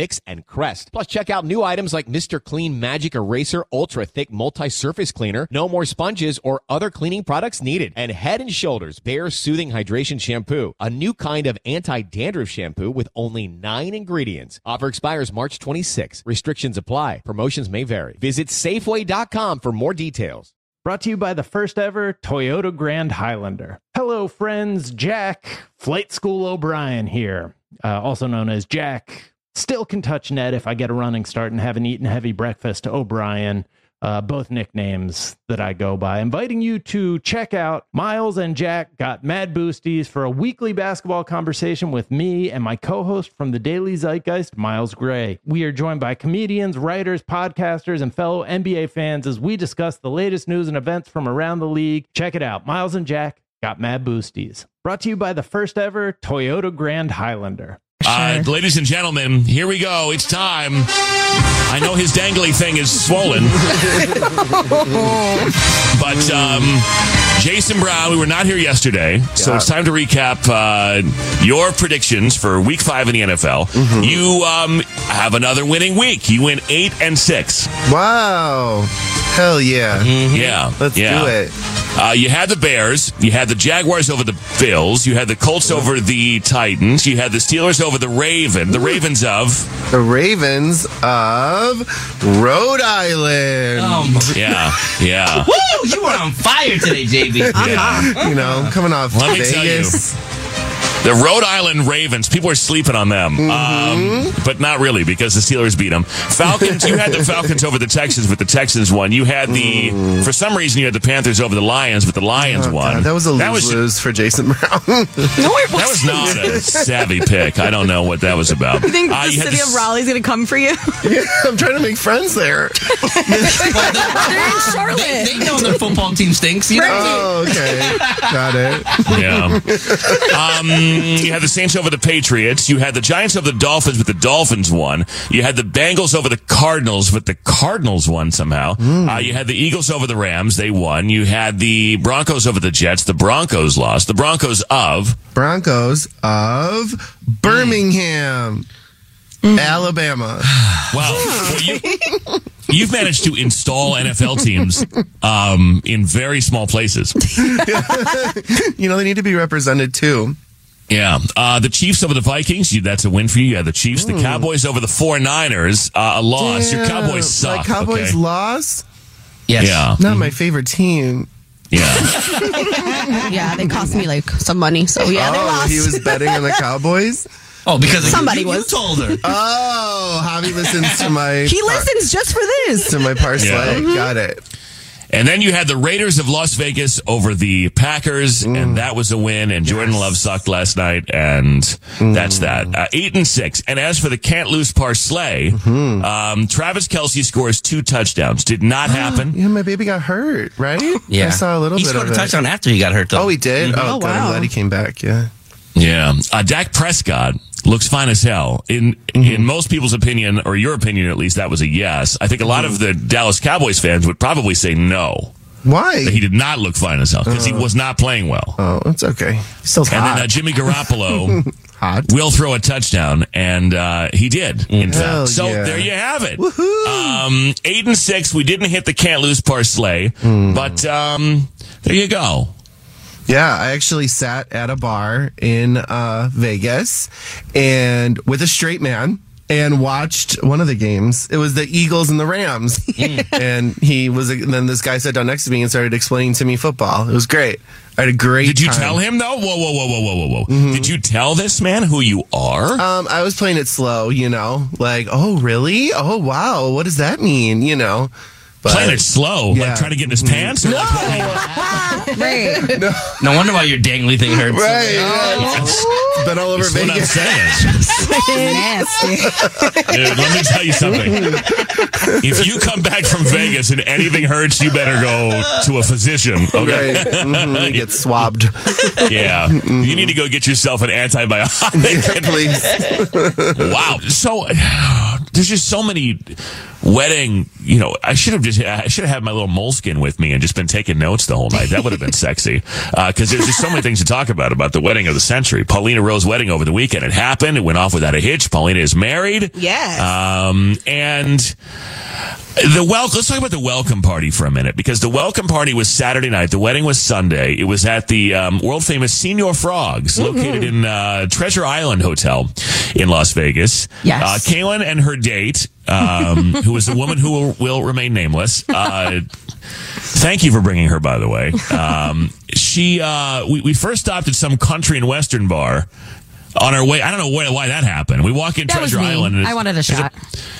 Vicks, and Crest. Plus, check out new items like Mr. Clean Magic Eraser Ultra Thick Multi-Surface Cleaner. No more sponges or other cleaning products needed. And Head and Shoulders Bare Soothing Hydration Shampoo, a new kind of anti-dandruff shampoo with only nine ingredients. Offer expires March 26. Restrictions apply. Promotions may vary. Visit Safeway.com for more details. Brought to you by the first ever Toyota Grand Highlander. Hello, friends. Jack, Flight School O'Brien here, uh, also known as Jack. Still can touch net if I get a running start and haven't eaten heavy breakfast. O'Brien uh, both nicknames that I go by. Inviting you to check out Miles and Jack Got Mad Boosties for a weekly basketball conversation with me and my co host from the Daily Zeitgeist, Miles Gray. We are joined by comedians, writers, podcasters, and fellow NBA fans as we discuss the latest news and events from around the league. Check it out. Miles and Jack Got Mad Boosties. Brought to you by the first ever Toyota Grand Highlander. Uh, ladies and gentlemen, here we go. It's time. I know his dangly thing is swollen. but um, Jason Brown, we were not here yesterday, so it's time to recap uh, your predictions for week five in the NFL. Mm-hmm. You um, have another winning week. You win eight and six. Wow. Hell yeah. Yeah. Let's yeah. do it. Uh, you had the Bears, you had the Jaguars over the Bills, you had the Colts over the Titans, you had the Steelers over the Raven, the Ravens of The Ravens of Rhode Island. Oh, yeah, yeah. Woo! You were on fire today, JB. Yeah. You know, coming off Let me tell Vegas. The Rhode Island Ravens, people are sleeping on them, um, but not really because the Steelers beat them. Falcons, you had the Falcons over the Texans, but the Texans won. You had the, for some reason, you had the Panthers over the Lions, but the Lions Oh, won. God, that was a that was, lose lose for Jason Brown. No, it that wasn't. was not a savvy pick. I don't know what that was about. You think Uh, the you city the- of Raleigh's going to come for you? Yeah, I'm trying to make friends there. They're in Charlotte. They, they know their football team stinks. You know? Oh, okay. Got it. Yeah. Um, you had the Saints over the Patriots. You had the Giants over the Dolphins, but the Dolphins won. You had the Bengals over the Cardinals, but the Cardinals won somehow. Uh, you had the Eagles over the Rams. They won. You had the Broncos over the Jets. The Broncos lost. The Broncos of. Broncos of Birmingham, Mm. Alabama. Wow. Well, you, you've managed to install NFL teams um, in very small places. You know, they need to be represented too. Yeah. Uh, the Chiefs over the Vikings. You, that's a win for you. Yeah, the Chiefs. The Cowboys over the 49ers. Uh, a loss. Your Cowboys suck. My Cowboys okay? lost. Yes. Yeah. Not my favorite team. Yeah. Yeah, they cost me like some money. So yeah, they oh, lost. he was betting on the Cowboys. Oh, because Somebody you, you was. told her. Oh, Javi listens to my he listens just for this. to my parlay. Yeah. Got it. And then you had the Raiders of Las Vegas over the Packers, and that was a win. And Jordan Love sucked last night, and that's that. Uh, eight and six. And as for the can't lose parlay, um, Travis Kelce scores two touchdowns. Did not happen. Yeah, my baby got hurt, right? Yeah. I saw a little he bit scored of a it. touchdown after he got hurt, though. Oh, he did. Oh, Oh, good. I'm wow. glad he came back. Yeah. Yeah. Uh, Dak Prescott looks fine as hell. In in most people's opinion, or your opinion at least, that was a yes. I think a lot of the Dallas Cowboys fans would probably say no. Why? That he did not look fine as hell because he was not playing well. oh, it's okay. He's still And then uh, Jimmy Garoppolo. Hot. will throw a touchdown, and uh, he did. In Hell fact, so yeah. there you have it. Um, eight and six. We didn't hit the can't lose parlay, but um, there you go. Yeah, I actually sat at a bar in uh, Vegas and with a straight man and watched one of the games. It was the Eagles and the Rams. and he was, and then this guy sat down next to me and started explaining to me football. It was great. I had a great Did you time. tell him though? Whoa, whoa, whoa, whoa, whoa, whoa, whoa! Did you tell this man who you are? Um, I was playing it slow, you know, like, oh, really? Oh, wow. What does that mean? You know, but Playing it slow, Yeah. like trying to get in his pants. Or like, Right. No wonder why your dangly thing hurts. right. yeah. It's been all over That's what I'm Vegas. saying. Nasty. Dude, let me tell you something. If you come back from Vegas and anything hurts, you better go to a physician. Okay. Right. Mhm. Get swabbed. Yeah. You need to go get yourself an antibiotic. Please. wow. So there's just so many wedding, you know, I should have just, I should have had my little moleskin with me and just been taking notes the whole night. That would have been sexy. Uh, cause there's just so many things to talk about, about the wedding of the century. Paulina Rose wedding over the weekend. It happened. It went off without a hitch. Paulina is married. Yes. Um, and the wel- let's talk about the welcome party for a minute because the welcome party was Saturday night. The wedding was Sunday. It was at the um, world famous Señor Frogs, Mm-hmm. located in uh, Treasure Island Hotel in Las Vegas. Yes. Uh, Kaylin and her date, um, who is a woman who will, will remain nameless. Uh, Thank you for bringing her, by the way. Um, she, uh, we, we first stopped at some country and western bar on our way. I don't know why, why that happened. We walk in That Treasure. Island. and I wanted a there's shot.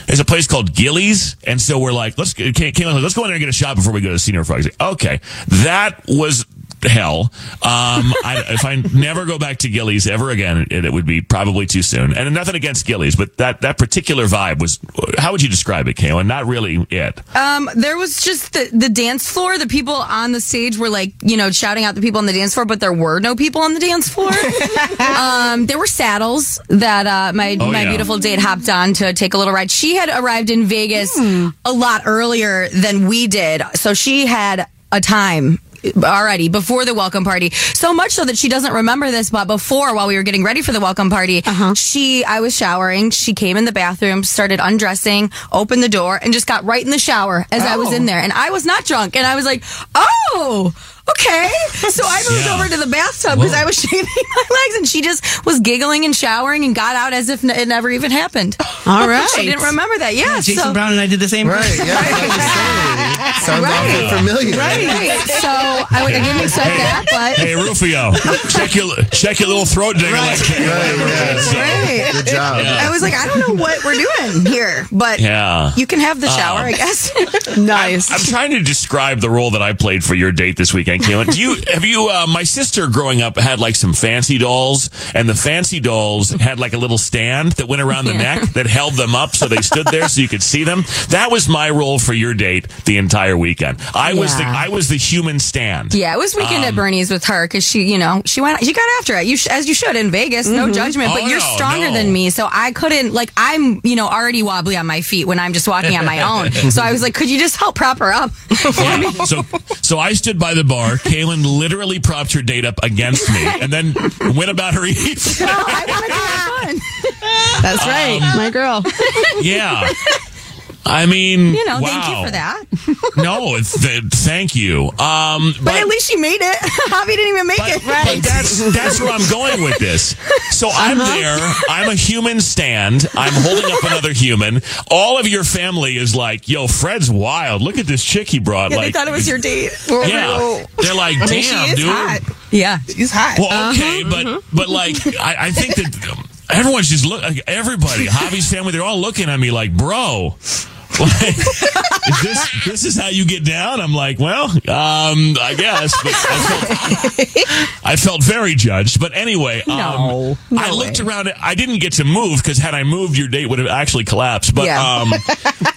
there's a place called Gilley's, and so we're like, let's Kay- Kaylin, like, let's go in there and get a shot before we go to Señor Frogs. Okay, that was hell. Um, I, if I never go back to Gilley's ever again, it, it would be probably too soon. And nothing against Gilley's, but that that particular vibe was. How would you describe it, Kaylin? Not really it. Um, there was just the, the dance floor. The people on the stage were like, you know, shouting out the people on the dance floor, but there were no people on the dance floor. um, there were saddles that uh, my Oh, my yeah. beautiful date hopped on to take a little ride. She had arrived in Vegas a lot earlier than we did, so she had a time already before the welcome party. So much so that she doesn't remember this but before while we were getting ready for the welcome party uh-huh. she i was showering. She came in the bathroom started undressing opened the door and just got right in the shower as i was in there. And i was not drunk and i was like oh okay so i moved Yeah. over to the bathtub because i was shaving my legs and she just was giggling and showering and got out as if n- it never even happened All right. she didn't remember that yeah Jason so, Brown and I did the same. Right. thing. Yeah. I. Sounds Right. awful familiar. Right. So I, I didn't expect that, but Hey Rufio, check your check your little throat digger. Like Right. Yeah. So, Right. Good job. I was like, I don't know what we're doing here, but yeah. you can have the shower, I um, guess. Nice. I'm trying to describe the role that I played for your date this weekend, Kaylin. Do you have you? Uh, my sister growing up had like some fancy dolls, and the fancy dolls had like a little stand that went around the neck that held them up so they stood there so you could see them. That was my role for your date the entire weekend. I was the I was the human stand. yeah, it was weekend at Bernie's with her because she, you know, she went, she got after it. You sh- as you should in Vegas, no judgment, but Oh, you're no, stronger no. than me, so I couldn't. Like, I'm, you know, already wobbly on my feet when I'm just walking on my own. so I was like, could you just help prop her up? Yeah. So, so I stood by the bar. Kaylin literally propped her date up against me, and then went about her evening. I wanted to have fun. That's right. Um, My girl. Yeah. I mean, You know, wow. thank you for that. No, it's, th- thank you. Um, But, at least she made it. Javi didn't even make but, it. but that's that's where I'm going with this. So uh-huh. I'm there. I'm a human stand. I'm holding up another human. All of your family is like, "Yo, Fred's wild. Look at this chick he brought." Yeah, like, they thought it was your date. Yeah, they're like, "Damn, mean, she is dude." hot. Yeah. She's hot. Well, okay, uh-huh. but but mm-hmm. like, I, I think that everyone's just look. Like, everybody, Javi's family, they're all looking at me like, "Bro." Like, is this this is how you get down? I'm like, well, um, I guess. But I felt, I felt very judged. But anyway, um, No, I looked way. around. I didn't get to move because had I moved, your date would have actually collapsed. But Yeah. um,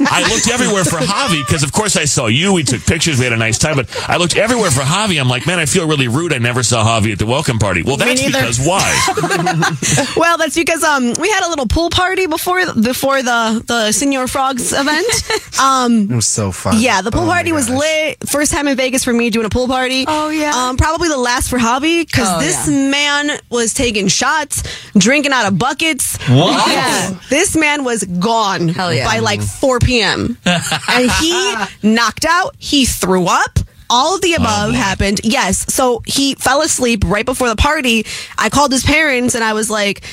I looked everywhere for Javi because, of course, I saw you. We took pictures. We had a nice time. But I looked everywhere for Javi. I'm like, man, I feel really rude. I never saw Javi at the welcome party. Well, that's because why? Well, that's because um we had a little pool party before before the the Señor Frogs event, Um, It was so fun. yeah, the pool Oh party was lit. First time in Vegas for me doing a pool party. Oh, yeah. Um, probably the last for Javi because Oh, this yeah. man was taking shots, drinking out of buckets. What? Yeah, this man was gone Hell yeah. by like 4 p.m. and he knocked out. He threw up. All of the above happened. Yes. So he fell asleep right before the party. I called his parents and I was like,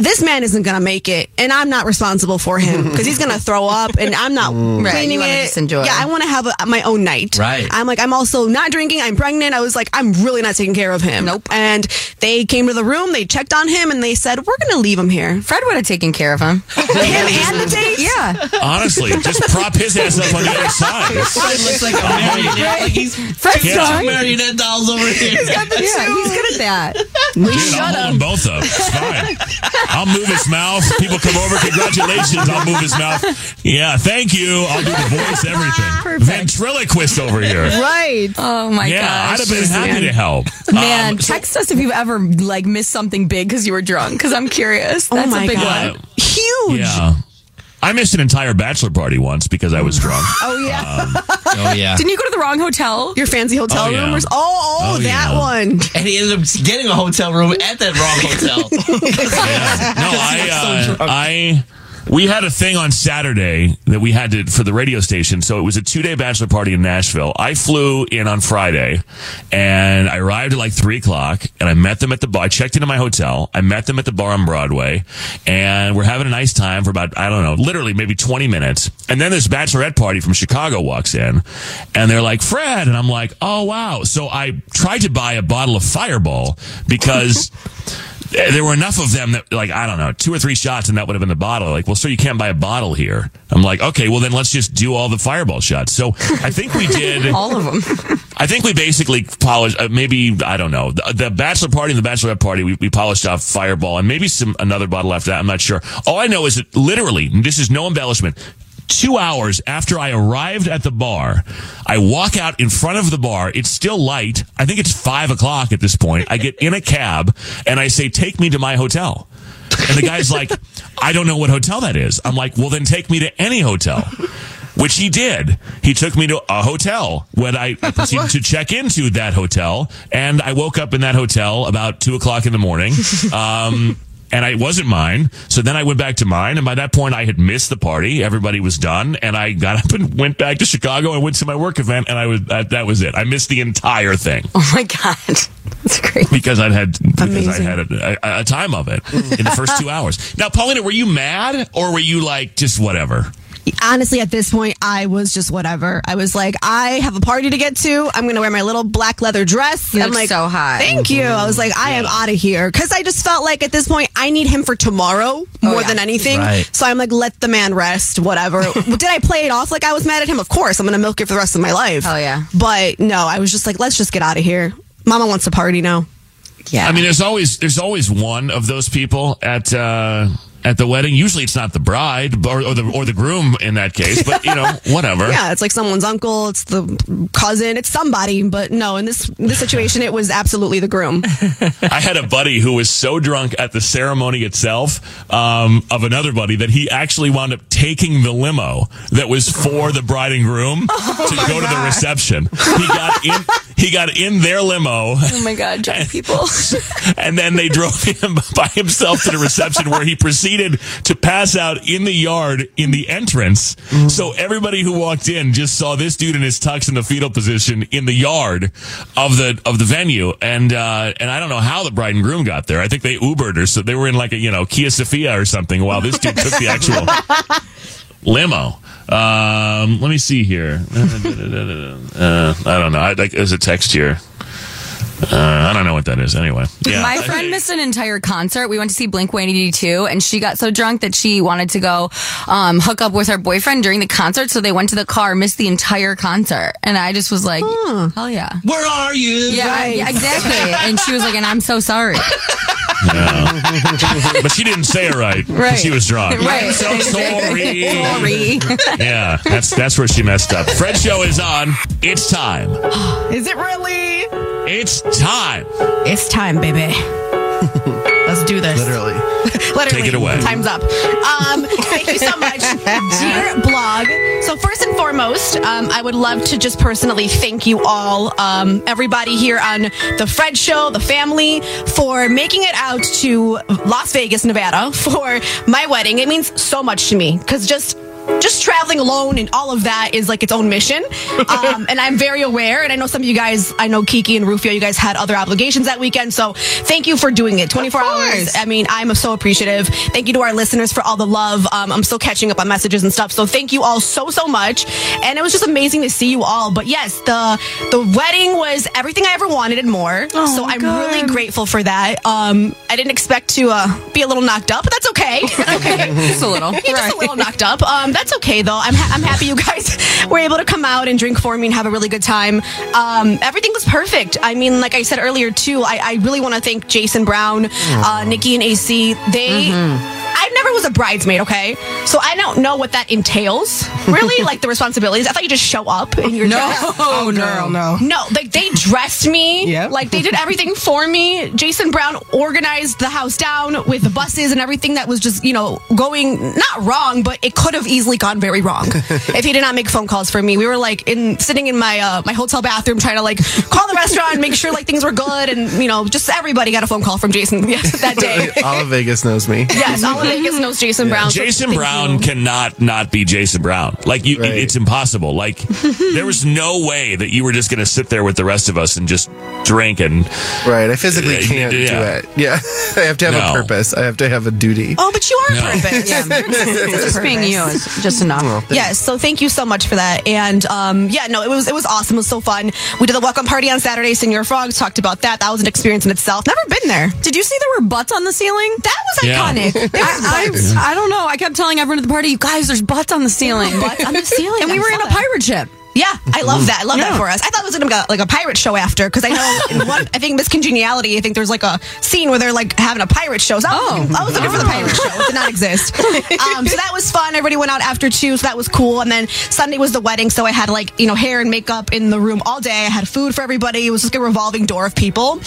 this man isn't going to make it, and I'm not responsible for him because he's going to throw up, and I'm not mm. Right, cleaning you it. just enjoy. Yeah, I want to have a, my own night. Right. I'm like, I'm also not drinking. I'm pregnant. I was like, I'm really not taking care of him. Nope. And they came to the room. They checked on him, and they said, we're going to leave him here. Fred would have taken care of him. Him and the date. Yeah. Honestly, just prop his ass up on the other side. Fred looks like a marionette. Like he's Fred's Yeah. two marionette dolls over here. Yeah, he's good at that. We Dude, shut I'll hold him. both up. It's fine. I'll move his mouth. People come over. Congratulations. I'll move his mouth. Yeah, thank you. I'll do the voice, everything. Ventriloquist over here. Right. Oh my yeah, gosh. I'd have been happy to help. Man, Um, so- text us if you've ever like missed something big because you were drunk. Because I'm curious. Oh That's my a big God. one. Huge. yeah. I missed an entire bachelor party once because I was drunk. Oh, yeah. Oh yeah. Didn't you go to the wrong hotel? Your fancy hotel Oh, room? or s- Oh, oh, Oh, that yeah. one. And he ended up getting a hotel room at that wrong hotel. Yeah. No, I, uh, I, we had a thing on Saturday that we had to for the radio station. So it was a two day bachelor party in Nashville. I flew in on Friday, and I arrived at like three o'clock, and I met them at the bar. I checked into my hotel. I met them at the bar on Broadway, and we're having a nice time for about I don't know, literally maybe twenty minutes. And then this bachelorette party from Chicago walks in, and they're like Fred, and I'm like, oh wow. So I tried to buy a bottle of Fireball because. there were enough of them that like I don't know two or three shots and that would have been the bottle. Like, well, sir, you can't buy a bottle here. I'm like, okay, well then let's just do all the fireball shots. So I think we did. All of them. I think we basically polished. Uh, maybe I don't know the, the bachelor party and the bachelorette party. We, we polished off fireball and maybe some another bottle after that. I'm not sure. All I know is that literally, this is no embellishment. Two hours after I arrived at the bar, I walk out in front of the bar. It's still light. I think it's five o'clock at this point. I get in a cab and I say, "Take me to my hotel." And the guy's like, I don't know what hotel that is. I'm like, well, then take me to any hotel. Which he did. He took me to a hotel when I proceeded to check into that hotel. And I woke up in that hotel about two o'clock in the morning. Um, and I, it wasn't mine. So then I went back to mine. And by that point, I had missed the party. Everybody was done. And I got up and went back to Chicago and went to my work event. And I was, that, that was it. I missed the entire thing Oh my god. That's great. because I'd had because Amazing. I had a, a, a time of it in the first two hours. Now, Paulina, were you mad or were you like just whatever? Honestly, at this point, I was just whatever. I was like, I have a party to get to. I'm going to wear my little black leather dress. You I'm look like, so hot. Thank you. I was like, I am out of here. Because I just felt like at this point, I need him for tomorrow more Oh, yeah. than anything. Right. So I'm like, let the man rest, whatever. Did I play it off like I was mad at him? Of course. I'm going to milk it for the rest of my life. Oh yeah. But no, I was just like, let's just get out of here. Mama wants to party now. Yeah. I mean, there's always there's always one of those people at uh, at the wedding. Usually, it's not the bride or, or the or the groom in that case, but you know, whatever. Yeah, it's like someone's uncle, it's the cousin, it's somebody. But no, in this this situation, it was absolutely the groom. I had a buddy who was so drunk at the ceremony itself um, of another buddy that he actually wound up taking the limo that was for the bride and groom to go to the reception. He got in. He got in their limo. oh my god, drunk people. and then they drove him by himself to the reception where he proceeded to pass out in the yard in the entrance. So everybody who walked in just saw this dude in his tux in the fetal position in the yard of the of the venue. And uh, and I don't know how the bride and groom got there. I think they Ubered or so they were in like a you know Kia Sephia or something while this dude took the actual limo. Um, let me see here. Uh, I don't know. I, like, there's a text here. Uh, I don't know what that is. Anyway, yeah. My friend missed an entire concert. We went to see Blink 182, and she got so drunk that she wanted to go um, hook up with her boyfriend during the concert. So they went to the car, missed the entire concert, and I just was like, "Hell yeah, Where are you? yeah, yeah, exactly." And she was like, "And I'm so sorry." but she didn't say it right. 'cause Right. She was drunk. Right. I'm so sorry. Sorry. Yeah, that's that's where she messed up. Fred show is on. It's time. Is it really? It's time. It's time, baby. Let's do this. Literally. Literally. Take it away. Time's up. Um, thank you so much, dear blog. So first and foremost, um, I would love to just personally thank you all, um, everybody here on the Fred Show, the family, for making it out to Las Vegas, Nevada for my wedding. It means so much to me because just just traveling alone and all of that is like its own mission. Um, and I'm very aware. And I know some of you guys, I know Kiki and Rufio, you guys had other obligations that weekend. So thank you for doing it. 24 hours. I mean, I'm so appreciative. Thank you to our listeners for all the love. Um, I'm still catching up on messages and stuff. So thank you all so, so much. And it was just amazing to see you all. But yes, the, the wedding was everything I ever wanted and more. so I'm really grateful for that. Um, I didn't expect to uh, be a little knocked up, but that's okay. That's okay. Just a little. Yeah, just a little knocked up. Um, that's okay though. I'm ha- I'm happy you guys were able to come out and drink for me and have a really good time. Um, everything was perfect. I mean, like I said earlier too, I, I really want to thank Jason Brown, uh, Nikki and AC. They. I never was a bridesmaid, okay? So I don't know what that entails, really, like the responsibilities. I thought you just show up in your dress. Oh, girl, no. No, like they dressed me. Yep. Like they did everything for me. Jason Brown organized the house down with the buses and everything that was just, you know, going not wrong, but it could have easily gone very wrong if he did not make phone calls for me. We were like in sitting in my uh, my hotel bathroom trying to like call the restaurant and make sure like things were good and you know, just everybody got a phone call from Jason that day. All of Vegas knows me. Yes, all of Vegas knows Jason Brown. Jason thank Brown you. cannot not be Jason Brown. Like you, Right. it's impossible. Like there was no way that you were just going to sit there with the rest of us and just drink and Right. I physically Uh, can't yeah. do it. Yeah. I have to have No. a purpose. I have to have a duty. Oh, but you are No. perfect. Yeah. just being you is just enough. Yes, so thank you so much for that. And um, yeah, no, it was it was awesome. It was so fun. We did the welcome party on Saturday. Señor Frogs talked about that. That was an experience in itself. Never been there. Did you see there were butts on the ceiling? That was Yeah. iconic. There was I. I, I don't know. I kept telling everyone at the party, you guys, there's butts on the ceiling. Butts on the ceiling. and we I were in a that. pirate ship. Yeah, I love that. I love that for us. I thought it was gonna be like a pirate show after because I know in one. I think Miss Congeniality. I think there's like a scene where they're like having a pirate show. So I was, Oh. looking, I was looking for the pirate show. It did not exist. Um, so that was fun. Everybody went out after two, so that was cool. And then Sunday was the wedding, so I had like you know hair and makeup in the room all day. I had food for everybody. It was just like a revolving door of people. Um,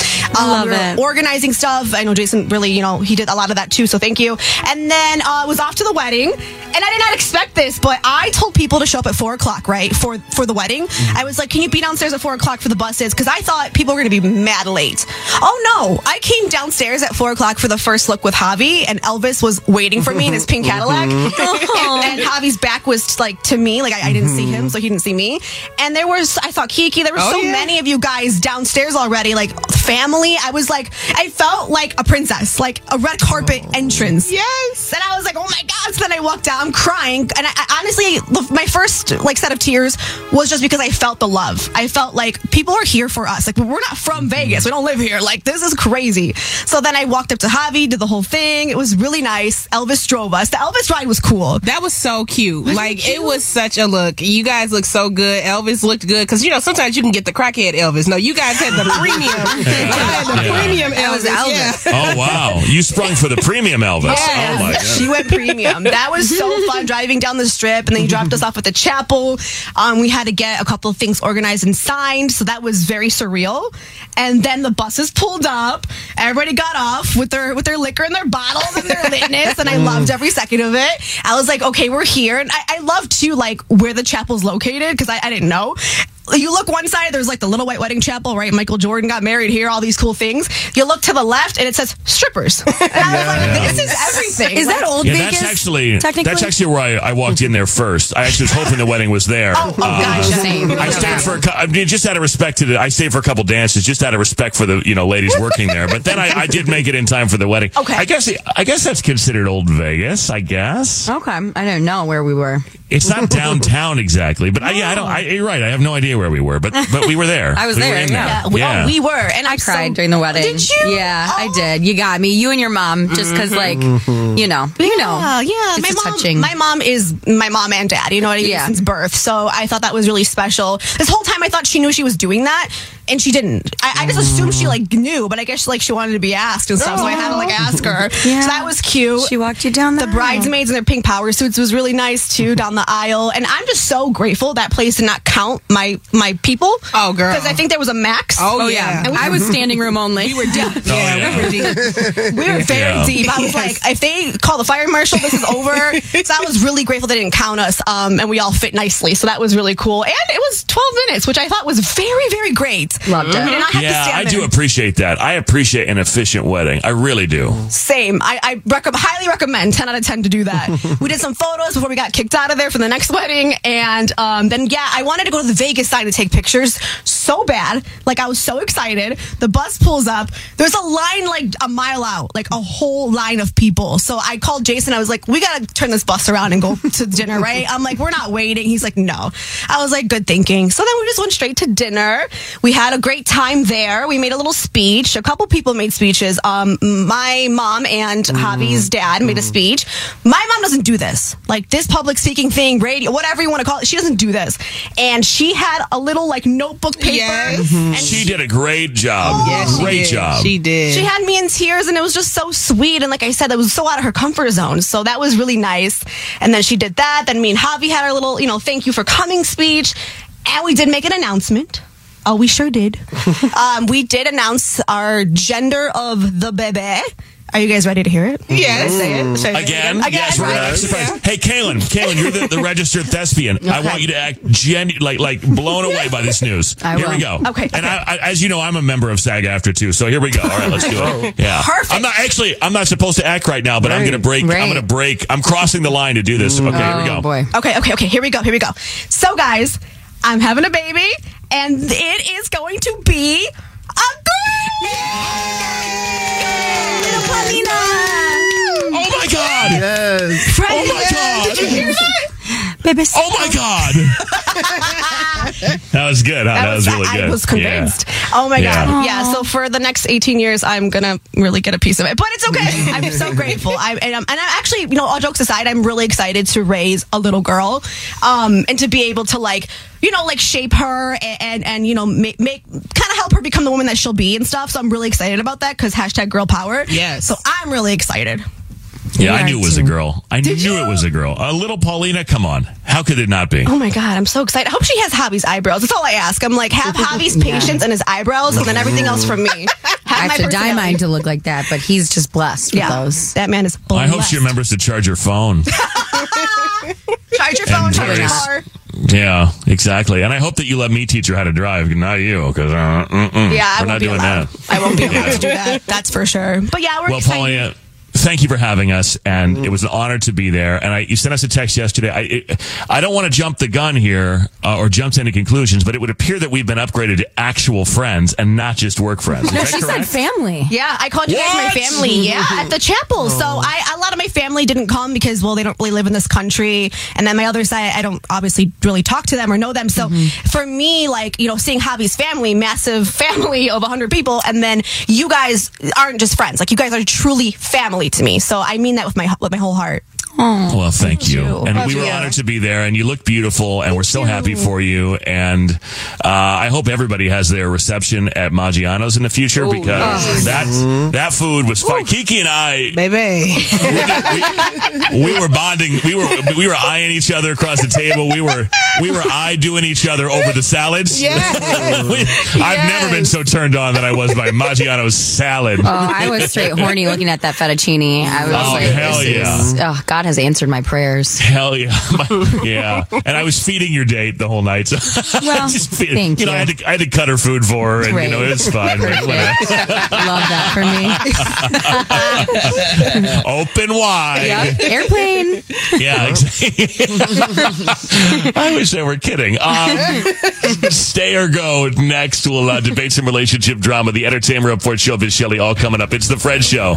Love we were it. Organizing stuff. I know Jason really you know he did a lot of that too. So thank you. And then uh, was off to the wedding, and I did not expect this, but I told people to show up at four o'clock, right for for the wedding. Mm-hmm. I was like, "Can you be downstairs at four o'clock for the buses?" Because I thought people were going to be mad late. Oh no! I came downstairs at four o'clock for the first look with Javi, and Elvis was waiting for me in his pink Cadillac, mm-hmm. and, and Javi's back was like to me, like I, I didn't see him, mm-hmm. so he didn't see me. And there was, I thought Kiki, there were Oh, so yeah. many of you guys downstairs already, like family. I was like, I felt like a princess, like a red carpet oh. entrance. Yes. And I was like, oh my God. So then I walked out, I'm crying. And I, I honestly, the- my first like set of tears was just because I felt the love. I felt like people are here for us. Like, we're not from mm-hmm. Vegas. We don't live here. Like, this is crazy. So then I walked up to Javi, did the whole thing. It was really nice. Elvis drove us. The Elvis ride was cool. That was so cute. it like cute? it was such a look. You guys look so good. Elvis looked good because you know sometimes you can get the crackhead Elvis. No, you guys had the premium. you had the Yeah. premium That was Elvis. Elvis. Yeah. oh wow, you sprung for the premium Elvis. Oh my god. She went premium. That was so fun driving down the strip, and then he dropped us off at the chapel. Um, we had to get a couple of things organized and signed, so that was very surreal. And then the buses pulled up. Everybody got off with their with their liquor and their bottles and their litness, and I loved every second of it. I was like, okay, we're here, and I, I love too like where the chapel's located because I, I didn't know. You look one side, there's like the Little White Wedding Chapel, right? Michael Jordan got married here, all these cool things. You look to the left, and it says strippers. And I was like, this is everything. Is that old Yeah, Vegas? that's actually technically? that's actually where I, I walked in there first. I actually was hoping the wedding was there. Oh, oh um, gosh, Same. I stayed for a cou- I mean, just out of respect to the. I stayed for a couple dances, just out of respect for the you know ladies working there. But then I, I did make it in time for the wedding. Okay. I guess I guess that's considered old Vegas. I guess Okay. I don't know where we were. It's not downtown exactly, but I, yeah, I don't. I, you're right. I have no idea where we were, but but we were there. I was We there, were in yeah. Yeah, we, oh, we were, and I I'm cried so- during the wedding. Did you? Yeah, I Oh. did. You got me. You and your mom, just because, mm-hmm. like, mm-hmm. you know, you know, Yeah, yeah. it's my mom, touching. my mom is my mom and dad. You know what I mean? Yeah. Since birth, so I thought that was really special. This whole time, I thought she knew she was doing that. And she didn't. I, I just assumed she like knew, but I guess like she wanted to be asked and stuff, so I had to like ask her. Yeah. So that was cute. She walked you down the The aisle. bridesmaids in their pink power suits was really nice too down the aisle, and I'm just so grateful that place did not count my my people. Oh, girl. because I think there was a max. Oh, yeah. And we I was standing room only. we were deep. Oh, yeah. we were deep. We were very Yeah. deep. I was like, if they call the fire marshal, this is over. so I was really grateful they didn't count us, um, and we all fit nicely. So that was really cool. And it was 12 minutes, which I thought was very, very great. Loved it. We did not have to Yeah, stand I do there. appreciate that. I appreciate an efficient wedding. I really do. Same. I, I rec- highly recommend 10 out of 10 to do that. we did some photos before we got kicked out of there for the next wedding. And um, then, yeah, I wanted to go to the Vegas side to take pictures so bad. Like, I was so excited. The bus pulls up. There's a line like a mile out, like a whole line of people. So I called Jason. I was like, we got to turn this bus around and go to dinner, right? I'm like, we're not waiting. He's like, no. I was like, good thinking. So then we just went straight to dinner. We had a great time there. We made a little speech. A couple people made speeches. Um, my mom and Javi's dad made a speech. My mom doesn't do this. Like this public speaking thing, radio, whatever you want to call it. She doesn't do this. And she had a little like notebook paper. Yes. And She did a great job. Oh. Yes, great did. job. She did. She had me in tears and it was just so sweet. And like I said, it was so out of her comfort zone. So that was really nice. And then she did that. Then me and Javi had our little, you know, thank you for coming speech. And we did make an announcement. Oh, we sure did. um, we did announce our gender of the bebe. Are you guys ready to hear it? Yes. Say it. Say it Again? Again, yes, we're right? gonna surprised. Hey, Kaylin, Kaylin, you're the, the registered thespian. I want you to act genu- like like blown away by this news. I here will. we go. Okay, And okay. I, I, as you know, I'm a member of SAG-AFTRA too. So here we go. All right, let's do it. Yeah. Perfect. I'm not actually. I'm not supposed to act right now, but I'm Right. going to break. I'm going to break. I'm crossing the line to do this. Okay, here we go. Oh boy. Okay, okay, okay. Here we go. Here we go. So, guys, I'm having a baby, and it is going to be a girl. Little Paulina. Oh my god! Yes. Oh my god! Did you hear that? Baby. Oh my god! that was good. Huh? That, was, really good. I was Yeah. convinced. Oh my Yeah. god. Yeah. So for the next 18 years, I'm gonna really get a piece of it, but it's okay. I'm so grateful. I and I'm, and I'm actually, you know, all jokes aside, I'm really excited to raise a little girl, um, and to be able to like, you know, like shape her and and, and you know make, make kind of help her become the woman that she'll be and stuff. So I'm really excited about that because hashtag girl power. Yes. So I'm really excited. Yeah, I knew it was a girl. I knew you? it was a girl. A little Paulina, come on. How could it not be? Oh my god, I'm so excited. I hope she has Javi's eyebrows. That's all I ask. I'm like, have Javi's patience and his eyebrows, and then everything else from me. I Have have to dye mine to look like that, but he's just blessed with Yeah, those. that man is. I hope she remembers to charge her phone. Charge your phone, And charge your car. yeah, exactly. And I hope that you let me teach her how to drive, not you, because uh. Yeah, I we're won't not be doing allowed. that. I won't be allowed to do that. That's for sure. But yeah, we're Well, excited. Paulina, thank you for having us, and Mm-hmm. it was an honor to be there. And I, you sent us a text yesterday. I, it, I don't want to jump the gun here uh, or jump to any conclusions, but it would appear that we've been upgraded to actual friends and not just work friends. Is No, that she said family. Yeah, I called you guys my family. Yeah, at the chapel. So I, a lot of my family didn't come because, well, they don't really live in this country, and then my other side, I don't obviously really talk to them or know them. So for me, like you know, seeing Javi's family, massive family of hundred people, and then you guys aren't just friends. Like you guys are truly family to me. So I mean that with my with my whole heart. Well, thank you. you. And Love we were you. honored to be there, and you look beautiful, and we're so happy for you. And uh, I hope everybody has their reception at Maggiano's in the future because that that food was fine. Kiki and I, Baby. we, we were bonding. We were we were eyeing each other across the table. We were we were eye doing each other over the salads. Yes. We- I've never been so turned on that I was by Maggiano's salad. Oh, I was straight horny looking at that fettuccine. I was Oh, like, hell this yeah. is- oh, God has answered my prayers. Hell yeah, My- yeah. And I was feeding your date the whole night. So Well, just feed- thank you know, I had to I had to cut her food for her, and you know it was fine. Like, whatever. Love that for me. Open wide. Yep. Airplane. Yeah, exactly. I wish they were kidding. Um, stay or go. Next, we'll uh, debate some relationship drama. The Entertainment Report show, Biz Shelley, all coming up. It's the Fred Show.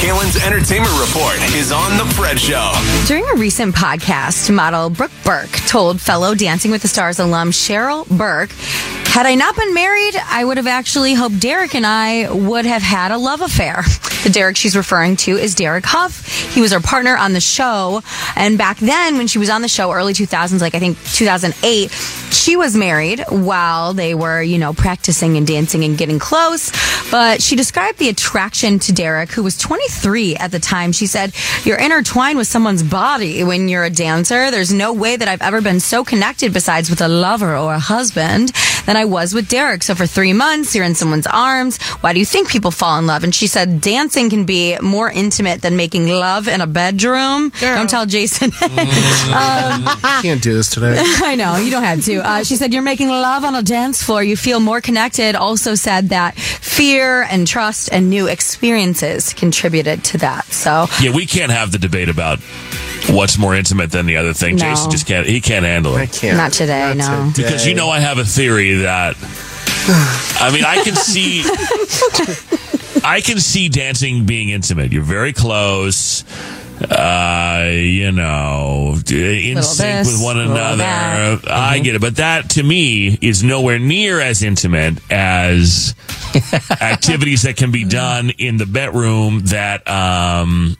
Kalen's entertainment report is on the Fred Show. During a recent podcast, model Brooke Burke told fellow Dancing with the Stars alum Cheryl Burke Had I not been married, I would have actually hoped Derek and I would have had a love affair. The Derek she's referring to is Derek Hough. He was her partner on the show. And back then, when she was on the show, early 2000s, like I think 2008, she was married while they were, you know, practicing and dancing and getting close. But she described the attraction to Derek, who was 23 at the time. She said, You're intertwined with someone's body when you're a dancer. There's no way that I've ever been so connected, besides with a lover or a husband, than I was with Derek. So for three months, you're in someone's arms. Why do you think people fall in love? And she said, Dancing can be more intimate than making love in a bedroom. Don't tell Jason. um, Can't do this today. I know you don't have to. Uh, she said you're making love on a dance floor. You feel more connected. Also said that fear and trust and new experiences contributed to that. So Yeah, we can't have the debate about what's more intimate than the other thing. No. Jason just can't. He can't handle it. I can't. not today. no. Because you know I have a theory that I mean I can see I can see dancing being intimate. You're very close. Uh, you know, in Little sync this, with one little another. that. I get it, but that to me is nowhere near as intimate as activities that can be done in the bedroom that um,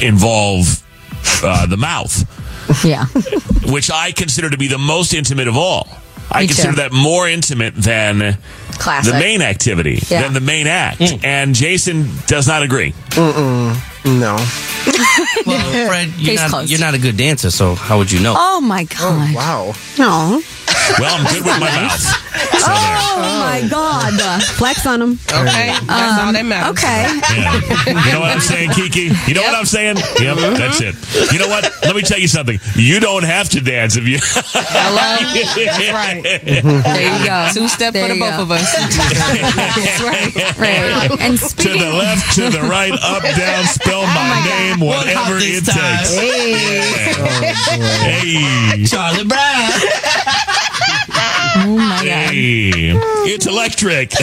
involve uh, the mouth Yeah. which I consider to be the most intimate of all. I Me consider too. that more intimate than Classic. the main activity, Yeah. than the main act. And Jason does not agree. Mm-mm. No. Well, Fred, you're not, you're not a good dancer, so how would you know? Oh my god. Wow. No. Well, I'm good with my mouth. Oh so there. Oh my god. Flex on them. Okay, that's all that matters. Okay. Yeah. You know what I'm saying, Kiki? You know what I'm saying? Yep, mm-hmm. that's it. You know what? Let me tell you something. You don't have to dance if you. Hello. That's right. There you go. Two step There for the both go. of us. That's right. Right. And to the left, to the right, up, down, spell oh my, name, whatever hop it this time. takes. Hey. Oh, Charlie Brown. Oh my god. It's electric.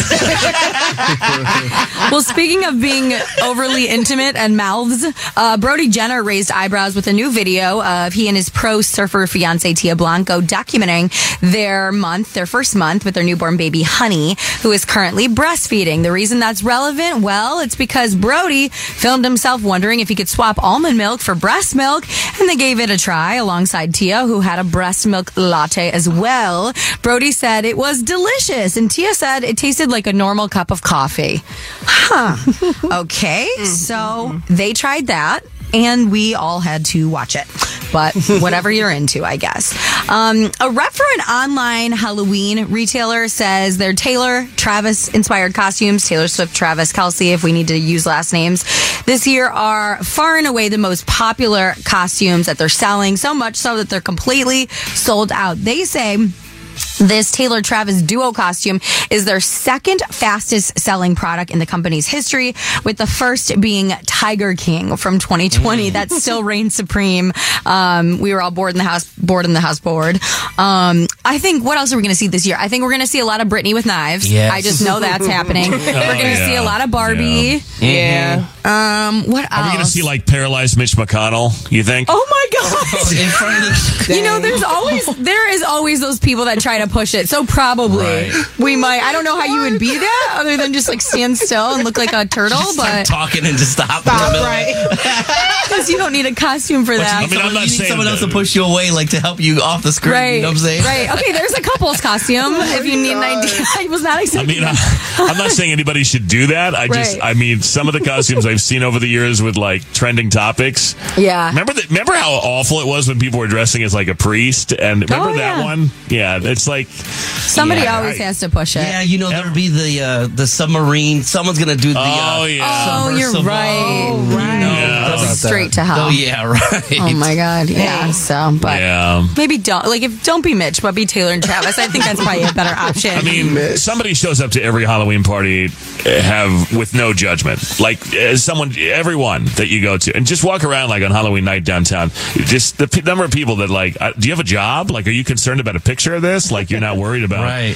Well, speaking of being overly intimate and mouths, uh, Brody Jenner raised eyebrows with a new video of he and his pro surfer fiance Tia Blanco documenting their month, their first month with their newborn baby Honey, who is currently breastfeeding. The reason that's relevant, well, it's because Brody filmed himself wondering if he could swap almond milk for breast milk, and they gave it a try alongside Tia, who had a breast milk latte as well. Brody said it was delicious, and Tia said it tasted like a normal cup of coffee. Huh. Okay. So they tried that. And we all had to watch it. But whatever you're into, I guess. Um, a rep for an online Halloween retailer says their Taylor Travis inspired costumes, Taylor Swift, Travis Kelce, if we need to use last names, this year are far and away the most popular costumes that they're selling, so much so that they're completely sold out. They say this Taylor Travis duo costume is their second fastest selling product in the company's history, with the first being Tiger King from 2020. That still reigns supreme. Um, we were all bored in the house, bored in the house, bored. Um, I think what else are we going to see this year? I think we're going to see a lot of Britney with knives. Yes. I just know that's happening. we're going to yeah. see a lot of Barbie. Yeah. Um, what Are we going to see like paralyzed Mitch McConnell? You think? Oh my god! In front of. You know, there's always there is always those people that try to push it. So probably Right. we might. I don't know how you would be that other than just like stand still and look like a turtle, Start but talking and just stop. in the middle. because you don't need a costume for that. I mean, I'm not you need saying someone else that- to push you away, like to help you off the screen. Right, You know what I'm saying? right. Okay, there's a couple's costume if you need an idea. I was not expecting. I mean, I, I'm not saying anybody should do that. I just, Right. I mean, some of the costumes I've seen over the years with like trending topics. Yeah. Remember that? Remember how awful it was when people were dressing as like a priest? And remember Oh, that one? Yeah, it's like Somebody Yeah, always I- has to push it. Yeah, you know there'll be the uh, the submarine. Someone's gonna do the. uh, Oh, yeah. Oh, you're submersible. right. You know, Yeah. Goes straight to hell. Oh yeah, right. Oh my god. Yeah. So, but yeah. maybe don't like if don't be Mitch, but be Taylor and Travis. I think that's probably a better option. I mean, somebody shows up to every Halloween party, have with no judgment, like someone, everyone that you go to, and just walk around like on Halloween night downtown. Just the p- number of people that like, uh, do you have a job? Like, are you concerned about a picture of this? Like, you're not worried about, Right.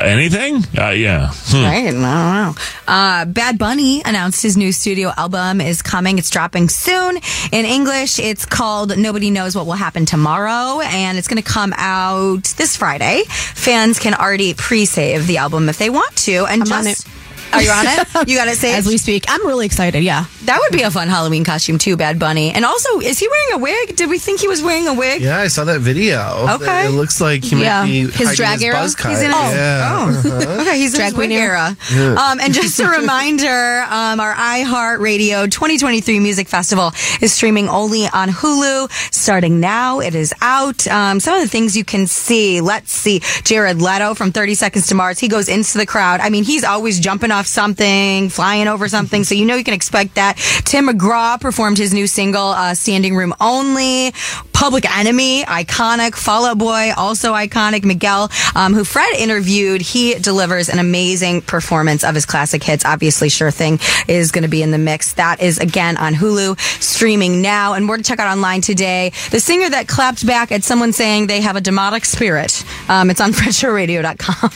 anything? Uh, yeah. Hmm. Right? I don't know. Uh, Bad Bunny announced his new studio album is coming. It's dropping soon. In English, it's called Nobody Knows What Will Happen Tomorrow, and it's going to come out this Friday. Fans can already pre-save the album if they want to. And I'm on just are you on it? You got it saved As we speak. I'm really excited. Yeah. That would be a fun Halloween costume too, Bad Bunny. And also, is he wearing a wig? Did we think he was wearing a wig? Yeah, I saw that video. Okay. It looks like he Yeah. might be His hiding drag era? buzz cut. He's in his- yeah. Oh. Uh-huh. Okay, he's Drag drag queen queen era. Yeah. Um, and just a reminder, um, our iHeartRadio 2023 Music Festival is streaming only on Hulu starting now. It is out. Um, some of the things you can see. Let's see. Jared Leto from 30 Seconds to Mars. He goes into the crowd. I mean, he's always jumping off something, flying over something. So you know you can expect that. Tim McGraw performed his new single, uh, Standing Room Only. Public Enemy, iconic. Fall Out Boy, also iconic. Miguel, um, who Fred interviewed, he delivers an amazing performance of his classic hits. Obviously, Sure Thing is going to be in the mix. That is again on Hulu, streaming now, and more to check out online today. The singer that clapped back at someone saying they have a demonic spirit. Um, it's on FredShowRadio.com.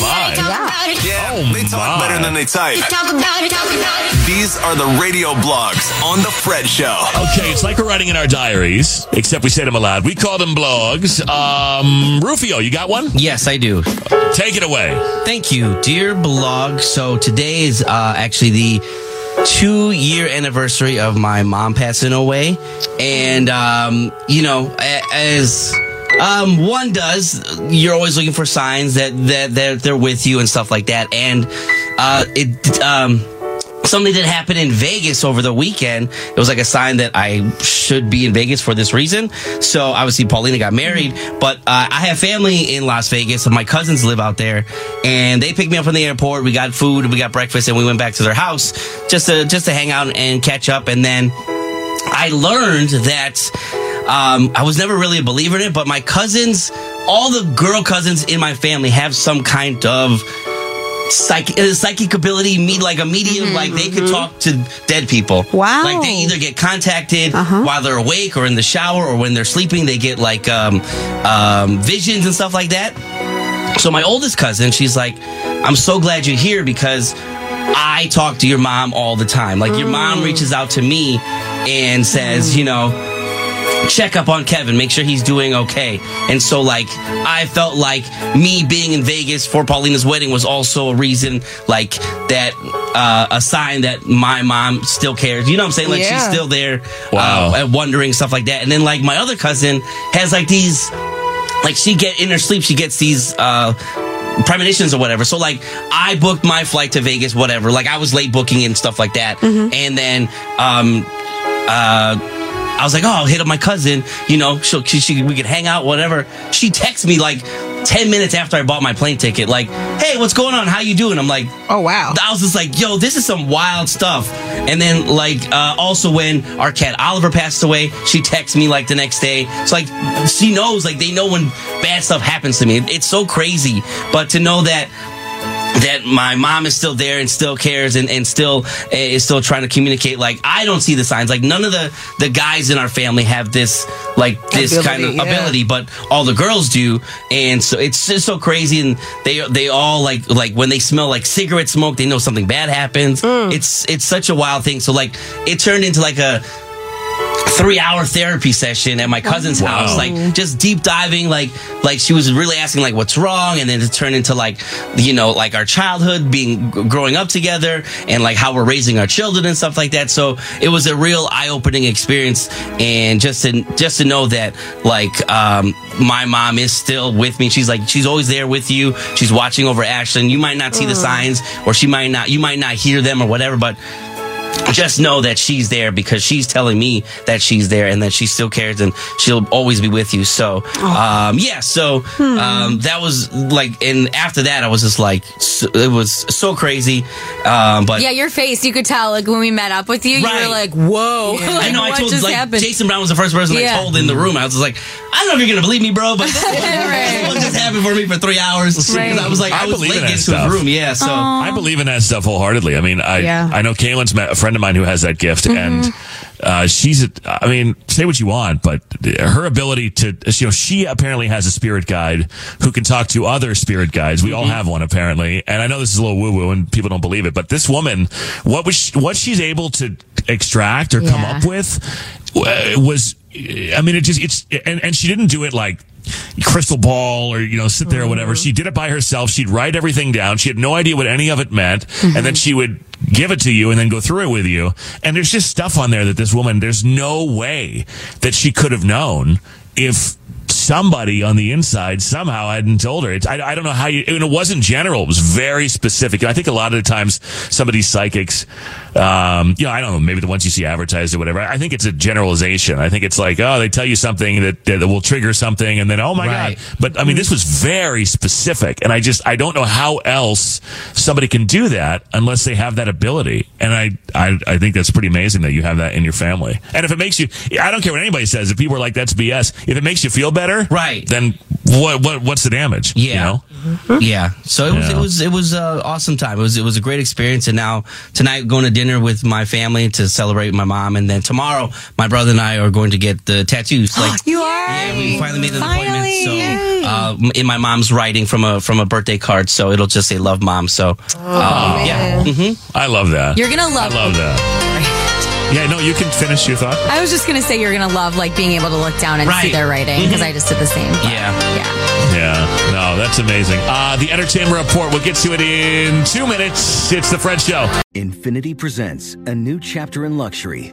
My. Yeah, they talk better than they type. These are the radio blogs on The Fred Show. Okay, it's like we're writing in our diaries, except we say them aloud. We call them blogs. Um, Rufio, you got one? Yes, I do. Take it away. Thank you, dear blog. So today is uh, actually the two year anniversary of my mom passing away, and um, you know, as um, one does, you're always looking for signs that that they're, they're with you and stuff like that, and uh, it um. Something that happened in Vegas over the weekend. It was like a sign that I should be in Vegas for this reason. So obviously Paulina got married, but uh, I have family in Las Vegas and my cousins live out there and they picked me up from the airport. We got food, we got breakfast and we went back to their house just to, just to hang out and catch up. And then I learned that um, I was never really a believer in it, but my cousins, all the girl cousins in my family have some kind of psychic, uh, psychic ability, me like a medium, like they could talk to dead people. Wow. Like they either get contacted while they're awake or in the shower or when they're sleeping, they get like um, um, visions and stuff like that. So my oldest cousin, she's like, I'm so glad you're here because I talk to your mom all the time. Like your mom reaches out to me and says, you know, check up on Kevin, make sure he's doing okay. And so like I felt like me being in Vegas for Paulina's wedding was also a reason like that uh, a sign that my mom still cares. You know what I'm saying? Like she's still there Wow. uh, and wondering stuff like that. And then like my other cousin has like these like she get in her sleep she gets these uh premonitions or whatever so like i booked my flight to vegas whatever like i was late booking and stuff like that and then um uh I was like, oh, I'll hit up my cousin. You know, she'll, she, she, we could hang out, whatever. She texts me like ten minutes after I bought my plane ticket, like, hey, what's going on? How you doing? I'm like, oh wow. I was just like, yo, this is some wild stuff. And then like, uh, also when our cat Oliver passed away, she texts me like the next day. So like, she knows, like, they know when bad stuff happens to me. It's so crazy, but to know that that my mom is still there and still cares and, and still uh, is still trying to communicate. Like i don't see the signs. Like none of the the guys in our family have this like this kind of Ability, yeah. ability but all the girls do. And so it's just so crazy. And they they all like like when they smell like cigarette smoke they know something bad happens. It's it's such a wild thing. So like it turned into like a three hour therapy session at my cousin's Wow. house like just deep diving like like she was really asking like what's wrong and then it turned into like you know like our childhood being growing up together and like how we're raising our children and stuff like that. So it was a real eye-opening experience and just to just to know that like um my mom is still with me. She's like she's always there with you. She's watching over Ashlyn. You might not see the signs or she might not you might not hear them or whatever but just know that she's there because she's telling me that she's there and that she still cares and she'll always be with you. So, um, yeah, so, um, that was like, and after that, I was just like, so, it was so crazy. Um, but yeah, your face, you could tell like when we met up with you, you Right. were like, whoa. like, I know I what told just like happened? Jason Brown was the first person Yeah. I told in the room. I was just like, I don't know if you're gonna believe me, bro, but this one, this one just happened for me for three hours. Because I was like, I, I was believe late in that getting his stuff. room. Yeah, so I believe in that stuff wholeheartedly. I mean, I Yeah. I know Kaylin's met a friend of mine who has that gift, and uh, she's, a, I mean, say what you want, but her ability to, you know, she apparently has a spirit guide who can talk to other spirit guides. We all have one apparently. And I know this is a little woo woo and people don't believe it, but this woman, what was, she, what she's able to extract or come up with uh, was, I mean, it just, it's, and, and she didn't do it like, crystal ball or you know sit there or mm-hmm. whatever. She did it by herself. She'd write everything down. She had no idea what any of it meant. And mm-hmm. then she would give it to you and then go through it with you. And there's just stuff on there that this woman there's no way that she could have known if somebody on the inside somehow hadn't told her. It's, I, I don't know how you, and it wasn't general. It was very specific. And I think a lot of the times some of these psychics, um, you know, I don't know, maybe the ones you see advertised or whatever. I think it's a generalization. I think it's like, oh, they tell you something that, that will trigger something and then, oh my Right. God. But I mean, this was very specific. And I just, I don't know how else somebody can do that unless they have that ability. And I, I, I think that's pretty amazing that you have that in your family. And if it makes you, I don't care what anybody says. If people are like, that's BS. If it makes you feel better, Right. then what, what, what's the damage? You Yeah. know? Yeah. So it was Yeah. it was it was an awesome time. It was it was a great experience. And now tonight going to dinner with my family to celebrate my mom, and then tomorrow my brother and I are going to get the tattoos. Like You are. yeah, we finally made an Finally. appointment. So uh, in my mom's writing from a from a birthday card, so it'll just say "Love Mom." So uh, yeah. hmm I love that. You're gonna love- I love that. Yeah, no, you can finish your thought. I was just gonna say you're gonna love like being able to look down and see their writing because I just did the same. but Yeah. Yeah. Yeah, no, that's amazing. Uh, the entertainment report. We'll get to it in two minutes. It's the Fred Show. Infiniti presents a new chapter in luxury,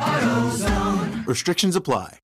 AutoZone. Restrictions apply.